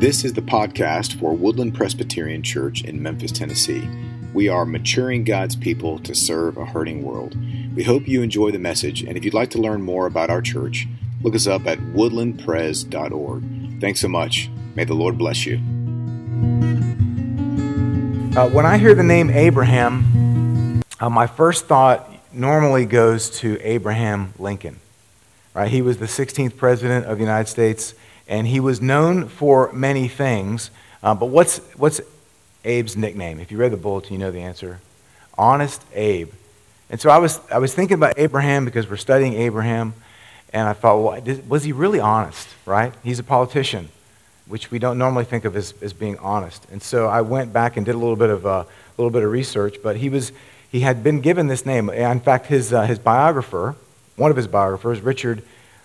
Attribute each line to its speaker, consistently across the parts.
Speaker 1: This is the podcast for Woodland Presbyterian Church in Memphis, Tennessee. We are maturing God's people to serve a hurting world. We hope you enjoy the message, and if you'd like to learn more about our church, look us up at woodlandpres.org. Thanks so much. May the Lord bless you.
Speaker 2: Uh, when I hear the name Abraham, uh, my first thought normally goes to Abraham Lincoln. Right? He was the 16th president of the United States and he was known for many things. Uh, but what's, what's Abe's nickname? If you read the bulletin, you know the answer. Honest Abe. And so I was, I was thinking about Abraham because we're studying Abraham, and I thought, well, was he really honest, right? He's a politician, which we don't normally think of as, as being honest. And so I went back and did a little bit of, uh, little bit of research, but he, was, he had been given this name. In fact, his, uh, his biographer, one of his biographers, Richard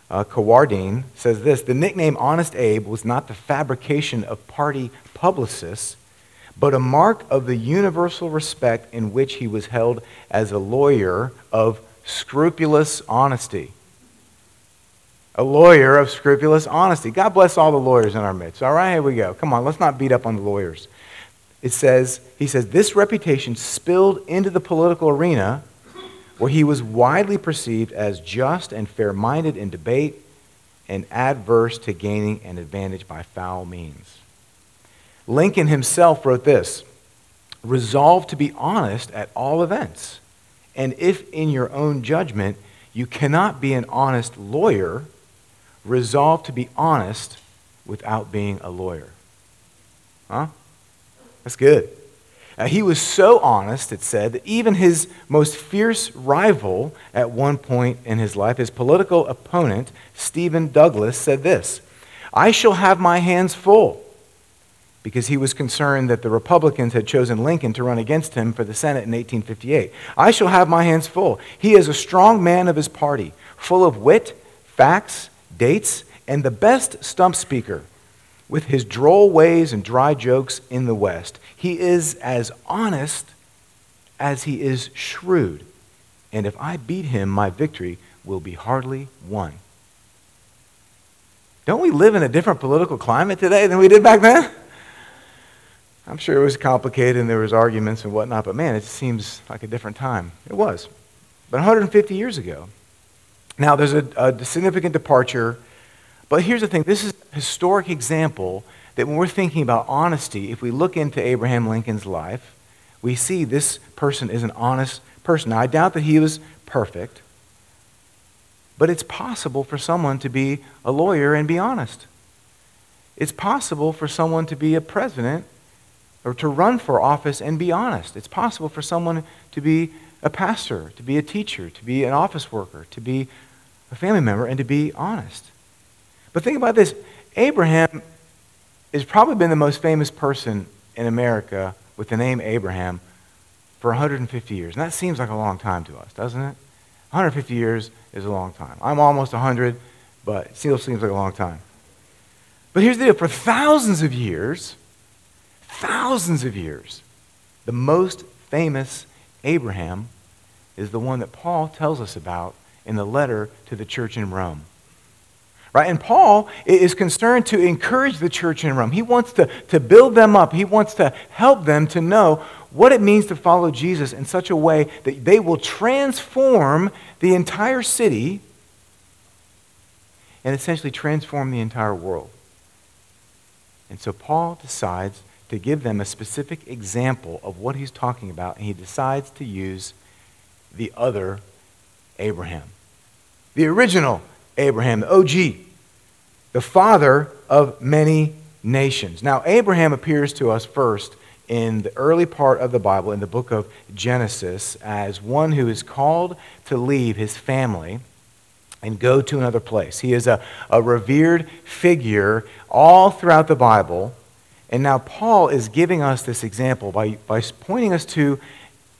Speaker 2: uh, Carwardine says this The nickname Honest Abe was not the fabrication of party publicists, but a mark of the universal respect in which he was held as a lawyer of scrupulous honesty. A lawyer of scrupulous honesty. God bless all the lawyers in our midst. All right, here we go. Come on, let's not beat up on the lawyers. It says, he says, this reputation spilled into the political arena where he was widely perceived as just and fair minded in debate and adverse to gaining an advantage by foul means. Lincoln himself wrote this Resolve to be honest at all events. And if in your own judgment you cannot be an honest lawyer, resolve to be honest without being a lawyer. Huh? That's good. Uh, he was so honest, it said, that even his most fierce rival at one point in his life, his political opponent, Stephen Douglas, said this I shall have my hands full. Because he was concerned that the Republicans had chosen Lincoln to run against him for the Senate in 1858. I shall have my hands full. He is a strong man of his party, full of wit, facts, dates, and the best stump speaker with his droll ways and dry jokes in the West. He is as honest as he is shrewd. And if I beat him, my victory will be hardly won. Don't we live in a different political climate today than we did back then? I'm sure it was complicated and there was arguments and whatnot, but man, it seems like a different time. It was. But 150 years ago. Now, there's a, a significant departure but here's the thing this is a historic example that when we're thinking about honesty, if we look into Abraham Lincoln's life, we see this person is an honest person. Now, I doubt that he was perfect, but it's possible for someone to be a lawyer and be honest. It's possible for someone to be a president or to run for office and be honest. It's possible for someone to be a pastor, to be a teacher, to be an office worker, to be a family member, and to be honest. But think about this Abraham has probably been the most famous person in America with the name Abraham for 150 years. And that seems like a long time to us, doesn't it? 150 years is a long time. I'm almost 100, but it still seems like a long time. But here's the deal for thousands of years, thousands of years, the most famous Abraham is the one that Paul tells us about in the letter to the church in Rome. Right? And Paul is concerned to encourage the church in Rome. He wants to, to build them up. He wants to help them to know what it means to follow Jesus in such a way that they will transform the entire city and essentially transform the entire world. And so Paul decides to give them a specific example of what he's talking about, and he decides to use the other Abraham, the original Abraham, the OG the father of many nations. Now, Abraham appears to us first in the early part of the Bible, in the book of Genesis, as one who is called to leave his family and go to another place. He is a, a revered figure all throughout the Bible. And now Paul is giving us this example by, by pointing us to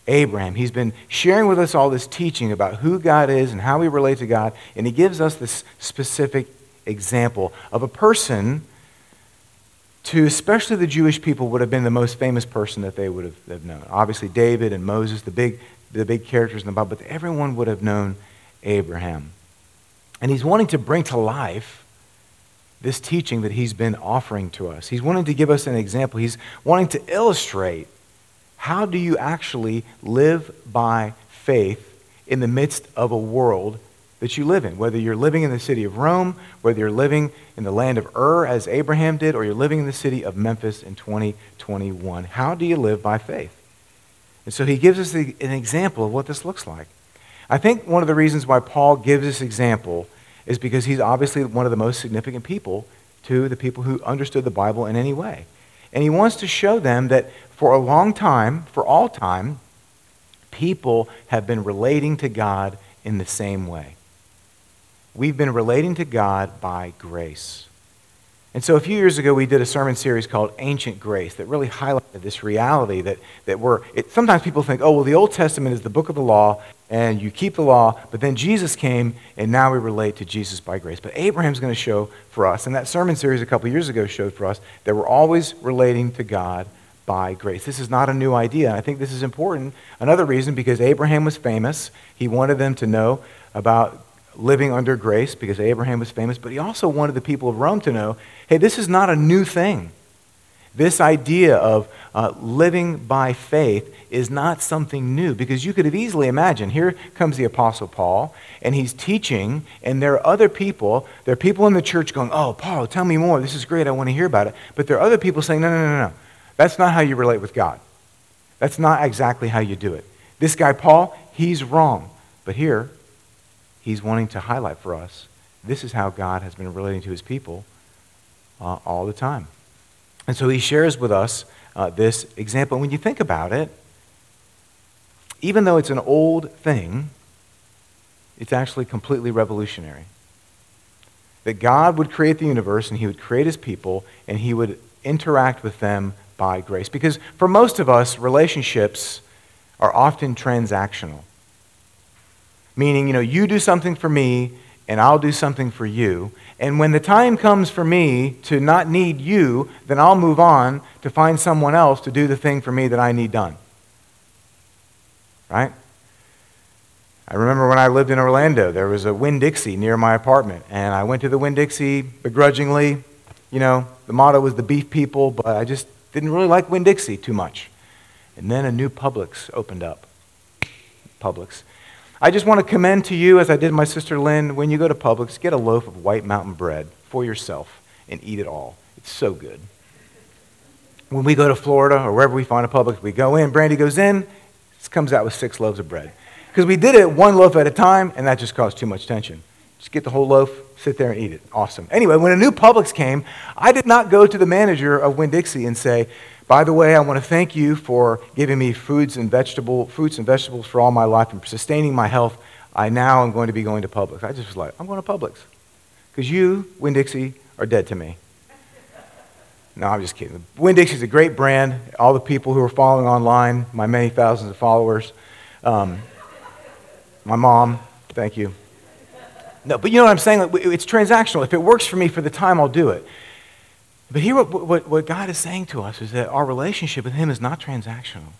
Speaker 2: Abraham. He's been sharing with us all this teaching about who God is and how we relate to God, and he gives us this specific example of a person to especially the Jewish people would have been the most famous person that they would have known. Obviously, David and Moses, the big, the big characters in the Bible, but everyone would have known Abraham. And he's wanting to bring to life this teaching that he's been offering to us. He's wanting to give us an example. He's wanting to illustrate how do you actually live by faith in the midst of a world that you live in, whether you're living in the city of Rome, whether you're living in the land of Ur as Abraham did, or you're living in the city of Memphis in 2021. How do you live by faith? And so he gives us an example of what this looks like. I think one of the reasons why Paul gives this example is because he's obviously one of the most significant people to the people who understood the Bible in any way. And he wants to show them that for a long time, for all time, people have been relating to God in the same way. We've been relating to God by grace. And so a few years ago, we did a sermon series called Ancient Grace that really highlighted this reality that, that we're, it, sometimes people think, oh, well, the Old Testament is the book of the law, and you keep the law, but then Jesus came, and now we relate to Jesus by grace. But Abraham's going to show for us, and that sermon series a couple years ago showed for us that we're always relating to God by grace. This is not a new idea. I think this is important. Another reason, because Abraham was famous, he wanted them to know about living under grace because Abraham was famous, but he also wanted the people of Rome to know hey, this is not a new thing. This idea of uh, living by faith is not something new because you could have easily imagined here comes the Apostle Paul, and he's teaching, and there are other people, there are people in the church going, Oh, Paul, tell me more. This is great. I want to hear about it. But there are other people saying, No, no, no, no. That's not how you relate with God. That's not exactly how you do it. This guy, Paul, he's wrong. But here, he's wanting to highlight for us this is how God has been relating to his people uh, all the time. And so he shares with us uh, this example. And when you think about it, even though it's an old thing, it's actually completely revolutionary. That God would create the universe and he would create his people and he would interact with them by grace. Because for most of us, relationships are often transactional. Meaning, you know, you do something for me, and I'll do something for you. And when the time comes for me to not need you, then I'll move on to find someone else to do the thing for me that I need done. Right? I remember when I lived in Orlando, there was a Winn Dixie near my apartment, and I went to the Winn Dixie begrudgingly. You know, the motto was the beef people, but I just didn't really like Winn Dixie too much. And then a new Publix opened up. Publix. I just want to commend to you, as I did my sister Lynn, when you go to Publix, get a loaf of White Mountain bread for yourself and eat it all. It's so good. When we go to Florida or wherever we find a Publix, we go in, Brandy goes in, comes out with six loaves of bread. Because we did it one loaf at a time, and that just caused too much tension. Just get the whole loaf, sit there and eat it. Awesome. Anyway, when a new Publix came, I did not go to the manager of Winn Dixie and say, by the way, I want to thank you for giving me foods and vegetable, fruits and vegetables for all my life and sustaining my health. I now am going to be going to Publix. I just was like, I'm going to Publix. Because you, Winn Dixie, are dead to me. No, I'm just kidding. Winn Dixie is a great brand. All the people who are following online, my many thousands of followers, um, my mom, thank you. No, but you know what I'm saying? It's transactional. If it works for me for the time, I'll do it. But here, what, what, what God is saying to us is that our relationship with Him is not transactional.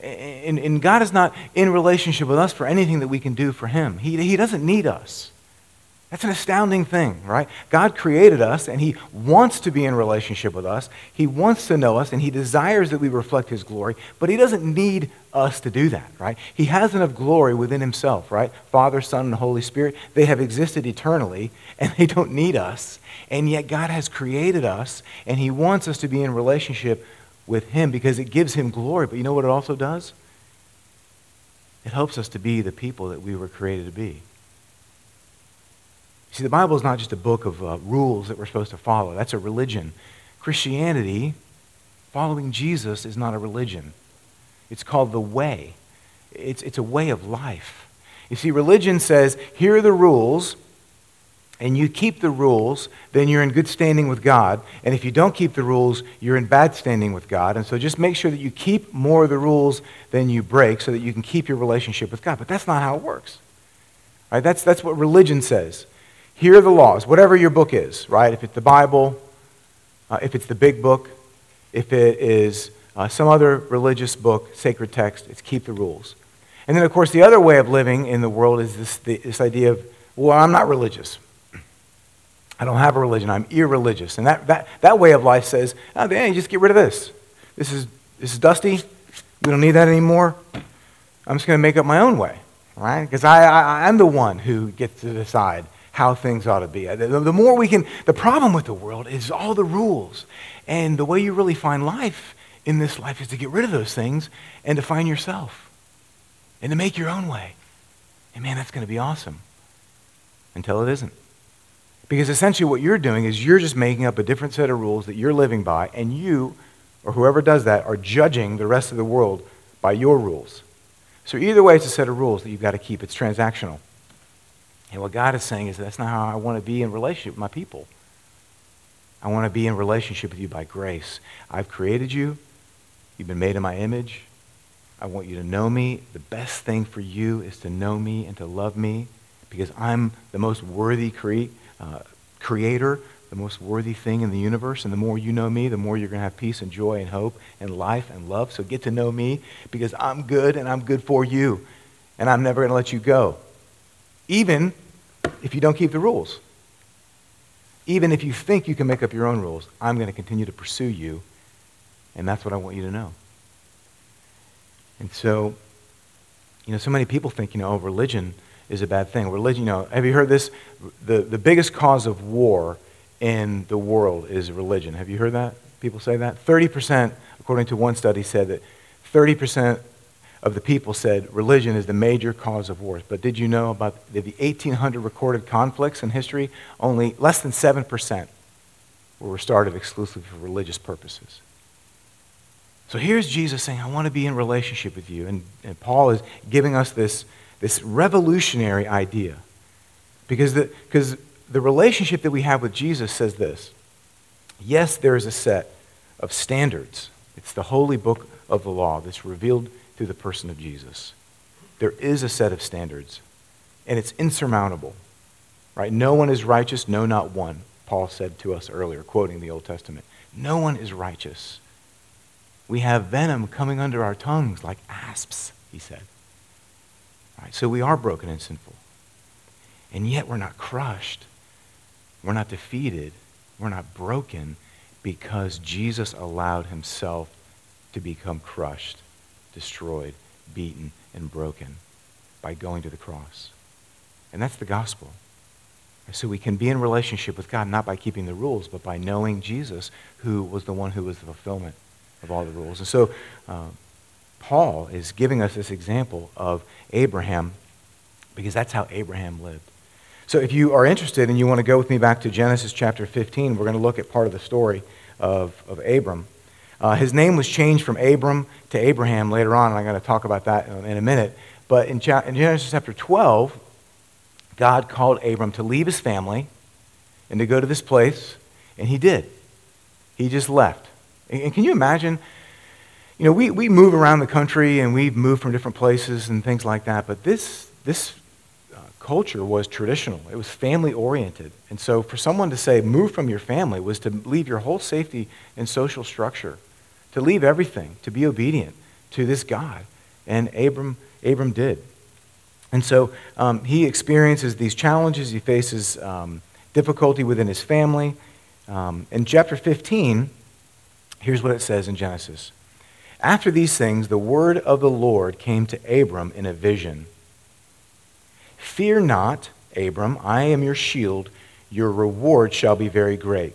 Speaker 2: And, and God is not in relationship with us for anything that we can do for Him. He, he doesn't need us. That's an astounding thing, right? God created us and He wants to be in relationship with us. He wants to know us and He desires that we reflect His glory, but He doesn't need us to do that, right? He has enough glory within Himself, right? Father, Son, and Holy Spirit, they have existed eternally and they don't need us. And yet God has created us and He wants us to be in relationship with Him because it gives Him glory. But you know what it also does? It helps us to be the people that we were created to be. See, the Bible is not just a book of uh, rules that we're supposed to follow. That's a religion. Christianity, following Jesus, is not a religion. It's called the way. It's, it's a way of life. You see, religion says, here are the rules, and you keep the rules, then you're in good standing with God. And if you don't keep the rules, you're in bad standing with God. And so just make sure that you keep more of the rules than you break so that you can keep your relationship with God. But that's not how it works. Right? That's, that's what religion says. Here are the laws, whatever your book is, right? If it's the Bible, uh, if it's the big book, if it is uh, some other religious book, sacred text, it's keep the rules. And then, of course, the other way of living in the world is this, this idea of, well, I'm not religious. I don't have a religion. I'm irreligious. And that, that, that way of life says, oh, dang, just get rid of this. This is, this is dusty. We don't need that anymore. I'm just going to make up my own way, right? Because I, I, I'm the one who gets to decide how things ought to be. The, more we can, the problem with the world is all the rules. And the way you really find life in this life is to get rid of those things and to find yourself and to make your own way. And man, that's going to be awesome until it isn't. Because essentially what you're doing is you're just making up a different set of rules that you're living by, and you, or whoever does that, are judging the rest of the world by your rules. So either way, it's a set of rules that you've got to keep. It's transactional. And what God is saying is that's not how I want to be in relationship with my people. I want to be in relationship with you by grace. I've created you. You've been made in my image. I want you to know me. The best thing for you is to know me and to love me because I'm the most worthy cre- uh, creator, the most worthy thing in the universe. And the more you know me, the more you're going to have peace and joy and hope and life and love. So get to know me because I'm good and I'm good for you. And I'm never going to let you go. Even if you don't keep the rules. Even if you think you can make up your own rules, I'm going to continue to pursue you. And that's what I want you to know. And so, you know, so many people think, you know, oh, religion is a bad thing. Religion, you know, have you heard this? The, the biggest cause of war in the world is religion. Have you heard that? People say that? 30%, according to one study, said that 30% of the people said religion is the major cause of wars. But did you know about the 1,800 recorded conflicts in history? Only less than 7% were started exclusively for religious purposes. So here's Jesus saying, I want to be in relationship with you. And, and Paul is giving us this, this revolutionary idea. Because the, because the relationship that we have with Jesus says this yes, there is a set of standards, it's the holy book of the law that's revealed through the person of Jesus. There is a set of standards, and it's insurmountable. Right? No one is righteous, no, not one. Paul said to us earlier, quoting the Old Testament. No one is righteous. We have venom coming under our tongues like asps, he said. Right? So we are broken and sinful. And yet we're not crushed. We're not defeated. We're not broken because Jesus allowed himself to become crushed destroyed, beaten, and broken by going to the cross. And that's the gospel. So we can be in relationship with God not by keeping the rules, but by knowing Jesus, who was the one who was the fulfillment of all the rules. And so uh, Paul is giving us this example of Abraham because that's how Abraham lived. So if you are interested and you want to go with me back to Genesis chapter 15, we're going to look at part of the story of, of Abram. Uh, his name was changed from Abram to Abraham later on, and I'm going to talk about that in a minute. But in, in Genesis chapter 12, God called Abram to leave his family and to go to this place, and he did. He just left. And can you imagine? You know, we, we move around the country and we move from different places and things like that, but this, this culture was traditional. It was family oriented. And so for someone to say, move from your family, was to leave your whole safety and social structure to leave everything, to be obedient to this God. And Abram, Abram did. And so um, he experiences these challenges. He faces um, difficulty within his family. Um, in chapter 15, here's what it says in Genesis After these things, the word of the Lord came to Abram in a vision Fear not, Abram, I am your shield. Your reward shall be very great.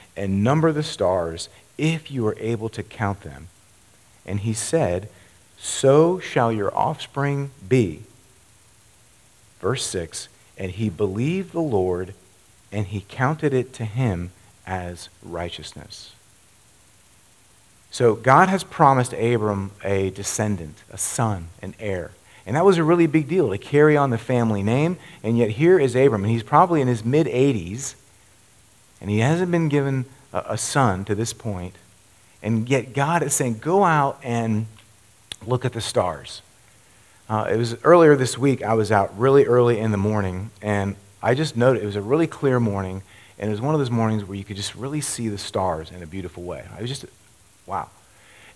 Speaker 2: and number the stars, if you are able to count them. And he said, So shall your offspring be. Verse 6 And he believed the Lord, and he counted it to him as righteousness. So God has promised Abram a descendant, a son, an heir. And that was a really big deal to carry on the family name. And yet here is Abram, and he's probably in his mid 80s, and he hasn't been given a, a son to this point, and yet God is saying, Go out and look at the stars. Uh, it was earlier this week, I was out really early in the morning, and I just noted it was a really clear morning, and it was one of those mornings where you could just really see the stars in a beautiful way. I was just, wow.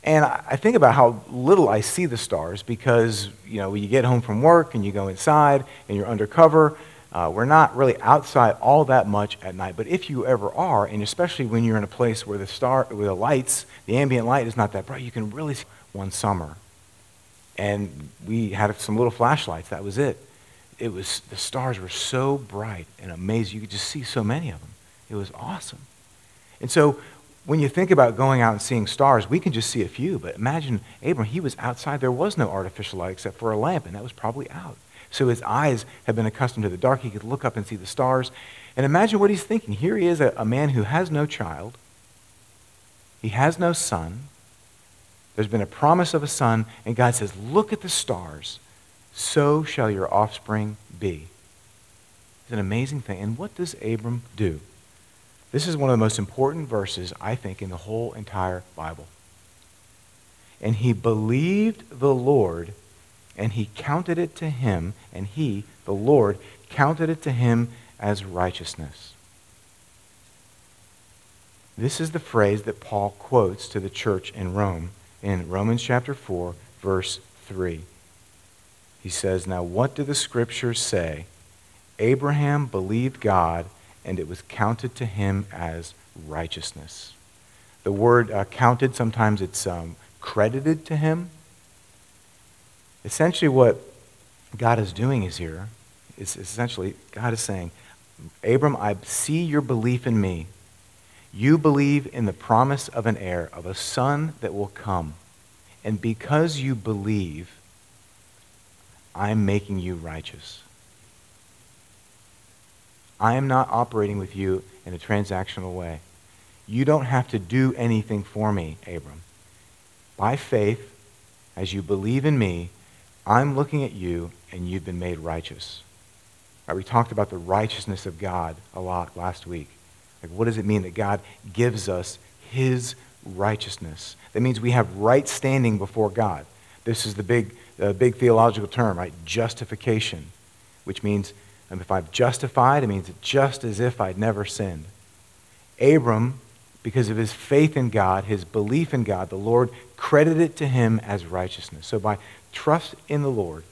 Speaker 2: And I think about how little I see the stars because, you know, when you get home from work and you go inside and you're undercover, uh, we're not really outside all that much at night. But if you ever are, and especially when you're in a place where the star, where the lights, the ambient light is not that bright, you can really see one summer and we had some little flashlights. That was it. It was the stars were so bright and amazing. You could just see so many of them. It was awesome. And so when you think about going out and seeing stars, we can just see a few. But imagine Abram, he was outside. There was no artificial light except for a lamp, and that was probably out. So his eyes had been accustomed to the dark. He could look up and see the stars. And imagine what he's thinking. Here he is, a, a man who has no child. He has no son. There's been a promise of a son, and God says, Look at the stars. So shall your offspring be. It's an amazing thing. And what does Abram do? This is one of the most important verses, I think, in the whole entire Bible. And he believed the Lord, and he counted it to him, and he, the Lord, counted it to him as righteousness. This is the phrase that Paul quotes to the church in Rome in Romans chapter 4, verse 3. He says, Now what do the scriptures say? Abraham believed God, and it was counted to him as righteousness. The word uh, counted, sometimes it's um, credited to him. Essentially, what God is doing is here is essentially God is saying, Abram, I see your belief in me. You believe in the promise of an heir, of a son that will come. And because you believe, I'm making you righteous. I am not operating with you in a transactional way. You don't have to do anything for me, Abram. By faith, as you believe in me, I'm looking at you and you've been made righteous. Right, we talked about the righteousness of God a lot last week. Like, what does it mean that God gives us his righteousness? That means we have right standing before God. This is the big, uh, big theological term, right? Justification, which means um, if I've justified, it means just as if I'd never sinned. Abram, because of his faith in God, his belief in God, the Lord credited to him as righteousness. So by trust in the Lord,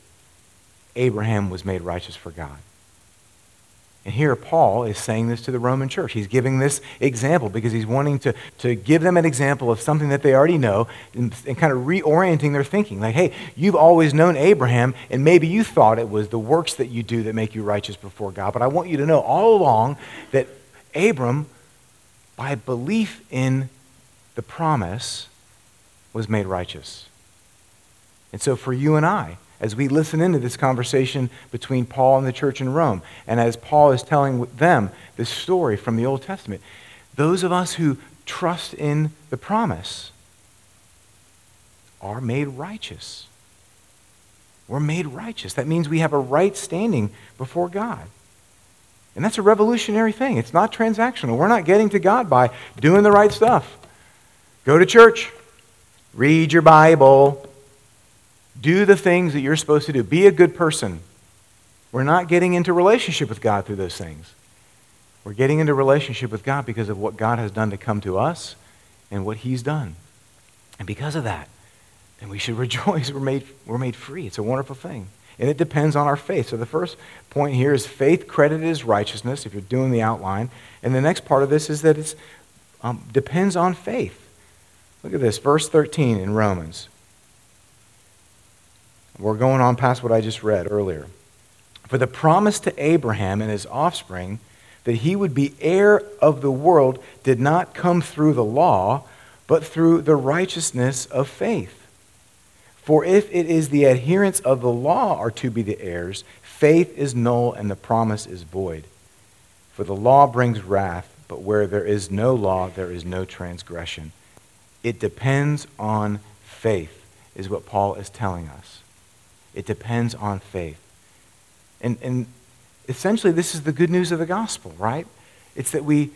Speaker 2: Abraham was made righteous for God. And here Paul is saying this to the Roman church. He's giving this example because he's wanting to, to give them an example of something that they already know and, and, kind of reorienting their thinking. Like, hey, you've always known Abraham, and maybe you thought it was the works that you do that make you righteous before God. But I want you to know all along that Abram, by belief in the promise, was made righteous. And so for you and I, as we listen into this conversation between Paul and the church in Rome, and as Paul is telling them this story from the Old Testament, those of us who trust in the promise are made righteous. We're made righteous. That means we have a right standing before God. And that's a revolutionary thing. It's not transactional. We're not getting to God by doing the right stuff. Go to church, read your Bible, do the things that you're supposed to do. Be a good person. We're not getting into relationship with God through those things. We're getting into relationship with God because of what God has done to come to us and what He's done. And because of that, then we should rejoice. We're made, we're made free. It's a wonderful thing. And it depends on our faith. So the first point here is faith credited as righteousness, if you're doing the outline. And the next part of this is that it um, depends on faith. Look at this, verse 13 in Romans. We're going on past what I just read earlier. For the promise to Abraham and his offspring that he would be heir of the world did not come through the law, but through the righteousness of faith. For if it is the adherents of the law are to be the heirs, faith is null and the promise is void. For the law brings wrath, but where there is no law, there is no transgression. It depends on faith, is what Paul is telling us. It depends on faith. And, and essentially, this is the good news of the gospel, right? It's that we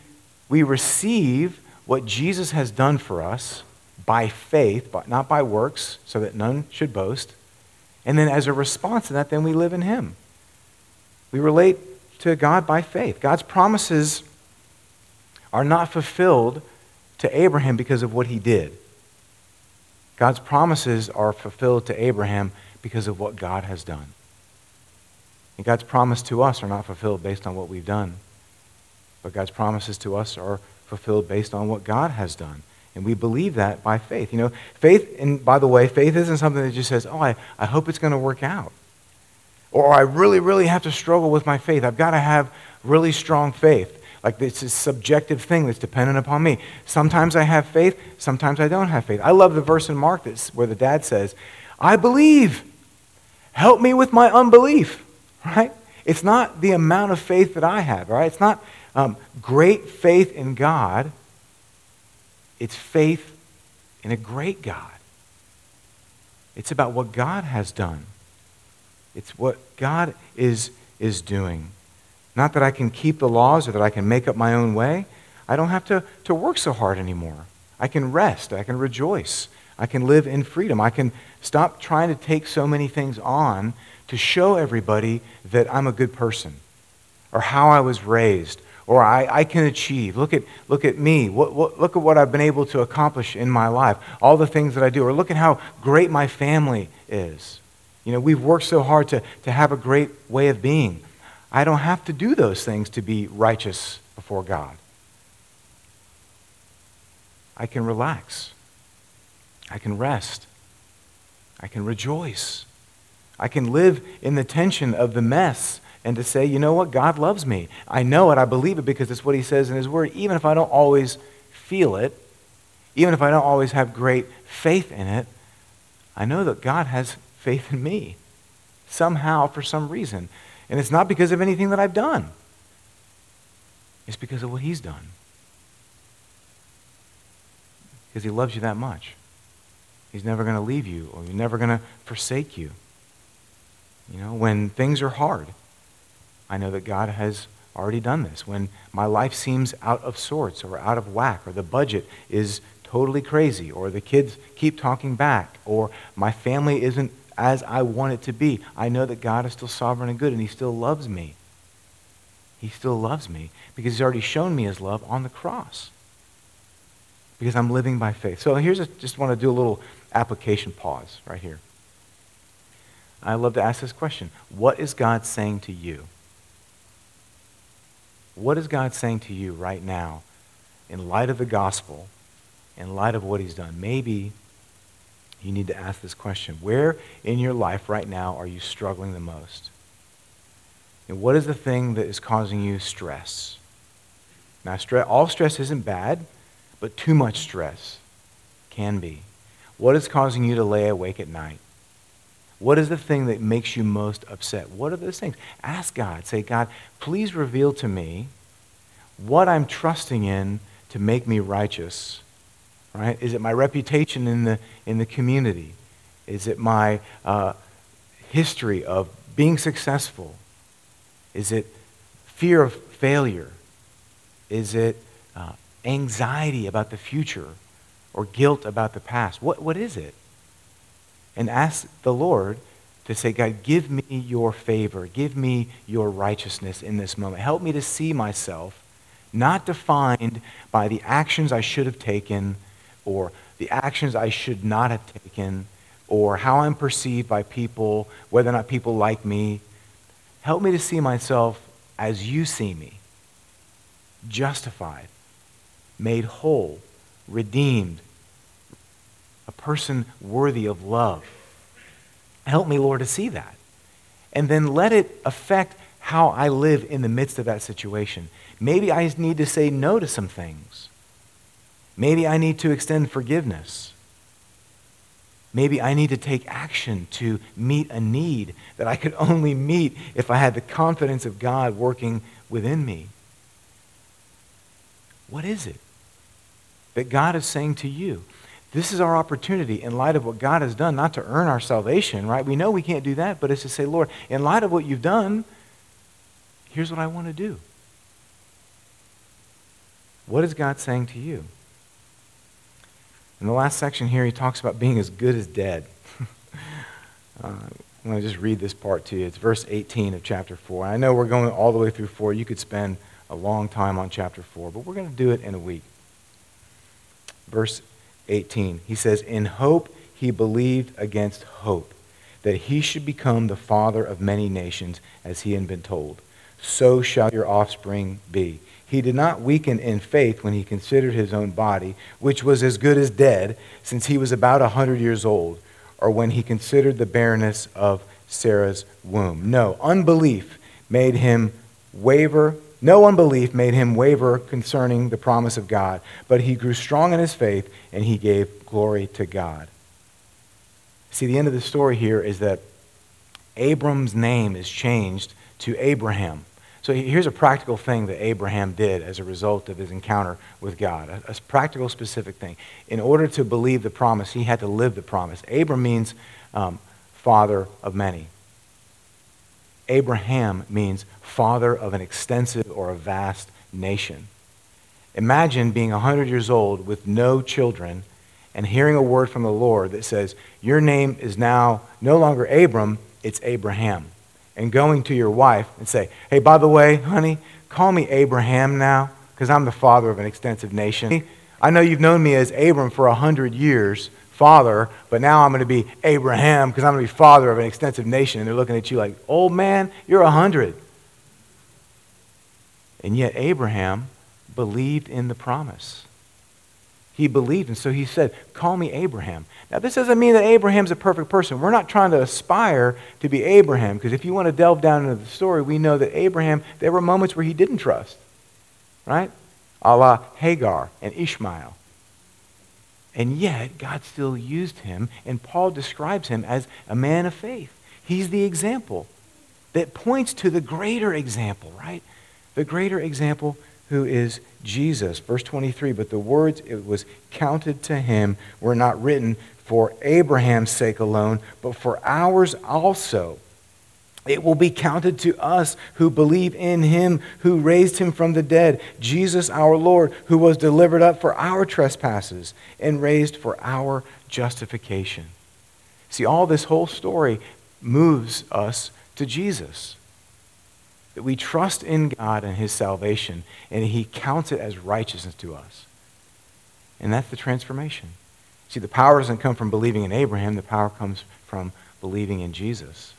Speaker 2: We receive what Jesus has done for us by faith, but not by works, so that none should boast. And then as a response to that, then we live in Him. We relate to God by faith. God's promises are not fulfilled to Abraham because of what he did. God's promises are fulfilled to Abraham because of what God has done. And God's promises to us are not fulfilled based on what we've done, but God's promises to us are fulfilled based on what God has done. And we believe that by faith. You know, faith, and by the way, faith isn't something that just says, oh, I, I hope it's going to work out. Or I really, really have to struggle with my faith. I've got to have really strong faith. Like it's a subjective thing that's dependent upon me. Sometimes I have faith, sometimes I don't have faith. I love the verse in Mark that's where the dad says, I believe. Help me with my unbelief. Right? It's not the amount of faith that I have, right? It's not um, great faith in God. It's faith in a great God. It's about what God has done. It's what God is, is doing. Not that I can keep the laws or that I can make up my own way. I don't have to, to work so hard anymore. I can rest. I can rejoice. I can live in freedom. I can stop trying to take so many things on to show everybody that I'm a good person or how I was raised or I, I can achieve. Look at, look at me. What, what, look at what I've been able to accomplish in my life, all the things that I do. Or look at how great my family is. You know, we've worked so hard to, to have a great way of being. I don't have to do those things to be righteous before God. I can relax. I can rest. I can rejoice. I can live in the tension of the mess and to say, you know what? God loves me. I know it. I believe it because it's what He says in His Word, even if I don't always feel it, even if I don't always have great faith in it. I know that God has faith in me somehow for some reason. And it's not because of anything that I've done, it's because of what He's done. Because He loves you that much. He's never going to leave you or He's never going to forsake you. You know, when things are hard, I know that God has already done this. When my life seems out of sorts or out of whack or the budget is totally crazy or the kids keep talking back or my family isn't as I want it to be, I know that God is still sovereign and good and He still loves me. He still loves me because He's already shown me His love on the cross. Because I'm living by faith. So here's a, just want to do a little application pause right here. I love to ask this question What is God saying to you? What is God saying to you right now in light of the gospel, in light of what He's done? Maybe you need to ask this question Where in your life right now are you struggling the most? And what is the thing that is causing you stress? Now, all stress isn't bad, but too much stress can be. What is causing you to lay awake at night? What is the thing that makes you most upset? What are those things? Ask God. Say, God, please reveal to me what I'm trusting in to make me righteous right? Is it my reputation in the, in the community? Is it my uh, history of being successful? Is it fear of failure? Is it uh, anxiety about the future or guilt about the past? What, what is it? And ask the Lord to say, God, give me your favor. Give me your righteousness in this moment. Help me to see myself not defined by the actions I should have taken or the actions I should not have taken, or how I'm perceived by people, whether or not people like me. Help me to see myself as you see me justified, made whole, redeemed, person worthy of love. Help me, Lord, to see that. And then let it affect how I live in the midst of that situation. Maybe I need to say no to some things. Maybe I need to extend forgiveness. Maybe I need to take action to meet a need that I could only meet if I had the confidence of God working within me. What is it that God is saying to you? This is our opportunity in light of what God has done, not to earn our salvation, right? We know we can't do that, but it's to say, Lord, in light of what you've done, here's what I want to do. What is God saying to you? In the last section here, he talks about being as good as dead. uh, I'm going to just read this part to you. It's verse 18 of chapter 4. I know we're going all the way through 4. You could spend a long time on chapter 4, but we're going to do it in a week. Verse 18, he says, In hope he believed against hope that he should become the father of many nations, as he had been told. So shall your offspring be. He did not weaken in faith when he considered his own body, which was as good as dead, since he was about a hundred years old, or when he considered the barrenness of Sarah's womb. No, unbelief made him waver. No unbelief made him waver concerning the promise of God, but he grew strong in his faith and he gave glory to God. See, the end of the story here is that Abram's name is changed to Abraham. So here's a practical thing that Abraham did as a result of his encounter with God, a, a, practical, specific thing. In order to believe the promise, he had to live the promise. Abram means um, father of many. Abraham means father of an extensive or a vast nation. Imagine being 100 years old with no children and hearing a word from the Lord that says, Your name is now no longer Abram, it's Abraham. And going to your wife and say, Hey, by the way, honey, call me Abraham now, because I'm the father of an extensive nation. I know you've known me as Abram for a hundred years, father, but now I'm going to be Abraham because I'm going to be father of an extensive nation. And they're looking at you like, Old man, you're a hundred. And yet, Abraham believed in the promise. He believed, and so he said, Call me Abraham. Now, this doesn't mean that Abraham's a perfect person. We're not trying to aspire to be Abraham, because if you want to delve down into the story, we know that Abraham, there were moments where he didn't trust, right? A la Hagar and Ishmael. And yet, God still used him, and Paul describes him as a man of faith. He's the example that points to the greater example, right? The greater example who is Jesus. Verse 23 But the words it was counted to him were not written for Abraham's sake alone, but for ours also. It will be counted to us who believe in him who raised him from the dead, Jesus our Lord, who was delivered up for our trespasses and raised for our justification. See, all this whole story moves us to Jesus that we trust in God and his salvation, and he counts it as righteousness to us. And that's the transformation. See, the power doesn't come from believing in Abraham, the power comes from believing in Jesus.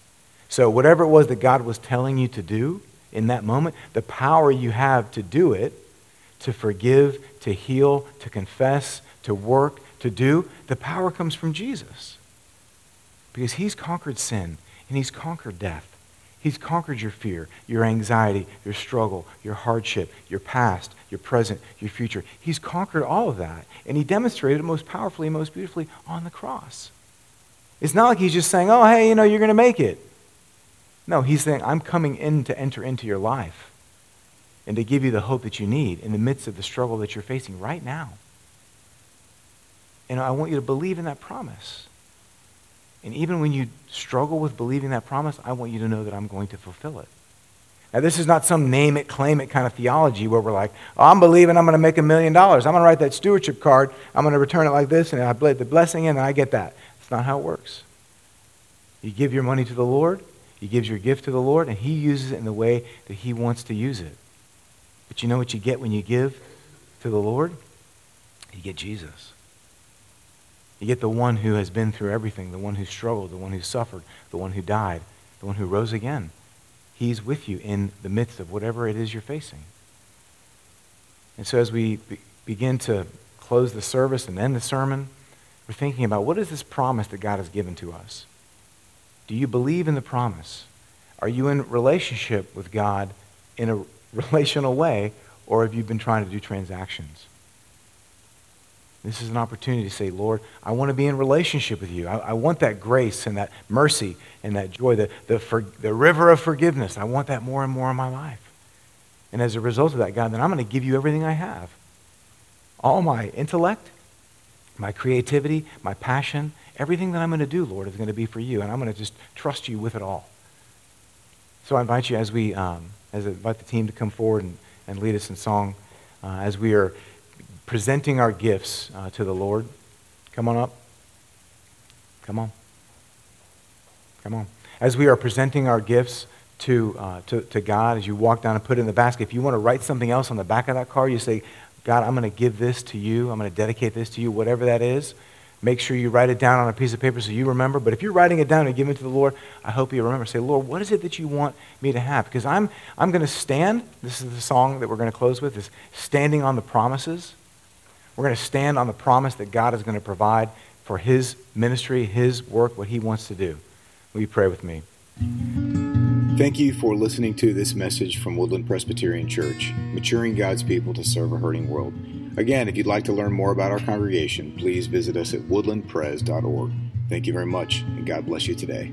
Speaker 2: So, whatever it was that God was telling you to do in that moment, the power you have to do it, to forgive, to heal, to confess, to work, to do, the power comes from Jesus. Because he's conquered sin and he's conquered death. He's conquered your fear, your anxiety, your struggle, your hardship, your past, your present, your future. He's conquered all of that. And he demonstrated it most powerfully most beautifully on the cross. It's not like he's just saying, oh, hey, you know, you're going to make it. No, he's saying, I'm coming in to enter into your life and to give you the hope that you need in the midst of the struggle that you're facing right now. And I want you to believe in that promise. And even when you struggle with believing that promise, I want you to know that I'm going to fulfill it. Now, this is not some name it, claim it kind of theology where we're like, oh, I'm believing I'm going to make a million dollars. I'm going to write that stewardship card. I'm going to return it like this, and I bless the blessing in, and I get that. It's not how it works. You give your money to the Lord, He gives your gift to the Lord, and He uses it in the way that He wants to use it. But you know what you get when you give to the Lord? You get Jesus. You get the one who has been through everything, the one who struggled, the one who suffered, the one who died, the one who rose again. He's with you in the midst of whatever it is you're facing. And so as we be- begin to close the service and end the sermon, we're thinking about what is this promise that God has given to us? Do you believe in the promise? Are you in relationship with God in a relational way, or have you been trying to do transactions? This is an opportunity to say, Lord, I want to be in relationship with you. I, I want that grace and that mercy and that joy, the, the, for, the river of forgiveness. I want that more and more in my life. And as a result of that, God, then I'm going to give you everything I have all my intellect, my creativity, my passion, everything that I'm going to do, Lord, is going to be for you. And I'm going to just trust you with it all. So I invite you as we um, as I invite the team to come forward and, and lead us in song. uh, as we are presenting our gifts uh, to the Lord. Come on up. Come on. Come on. As we are presenting our gifts to, uh, to, to God, as you walk down and put it in the basket, if you want to write something else on the back of that card, you say, God, I'm going to give this to you. I'm going to dedicate this to you, whatever that is. Make sure you write it down on a piece of paper so you remember. But if you're writing it down and giving it to the Lord, I hope you remember. Say, Lord, what is it that you want me to have? Because I'm, I'm going to stand. This is the song that we're going to close with, is standing on the promises. We're going to stand on the promise that God is going to provide for his ministry, his work, what he wants to do. Will you pray with me?
Speaker 1: Thank you for listening to this message from Woodland Presbyterian Church, maturing God's people to serve a hurting world. Again, if you'd like to learn more about our congregation, please visit us at woodlandpres.org. Thank you very much, and God bless you today.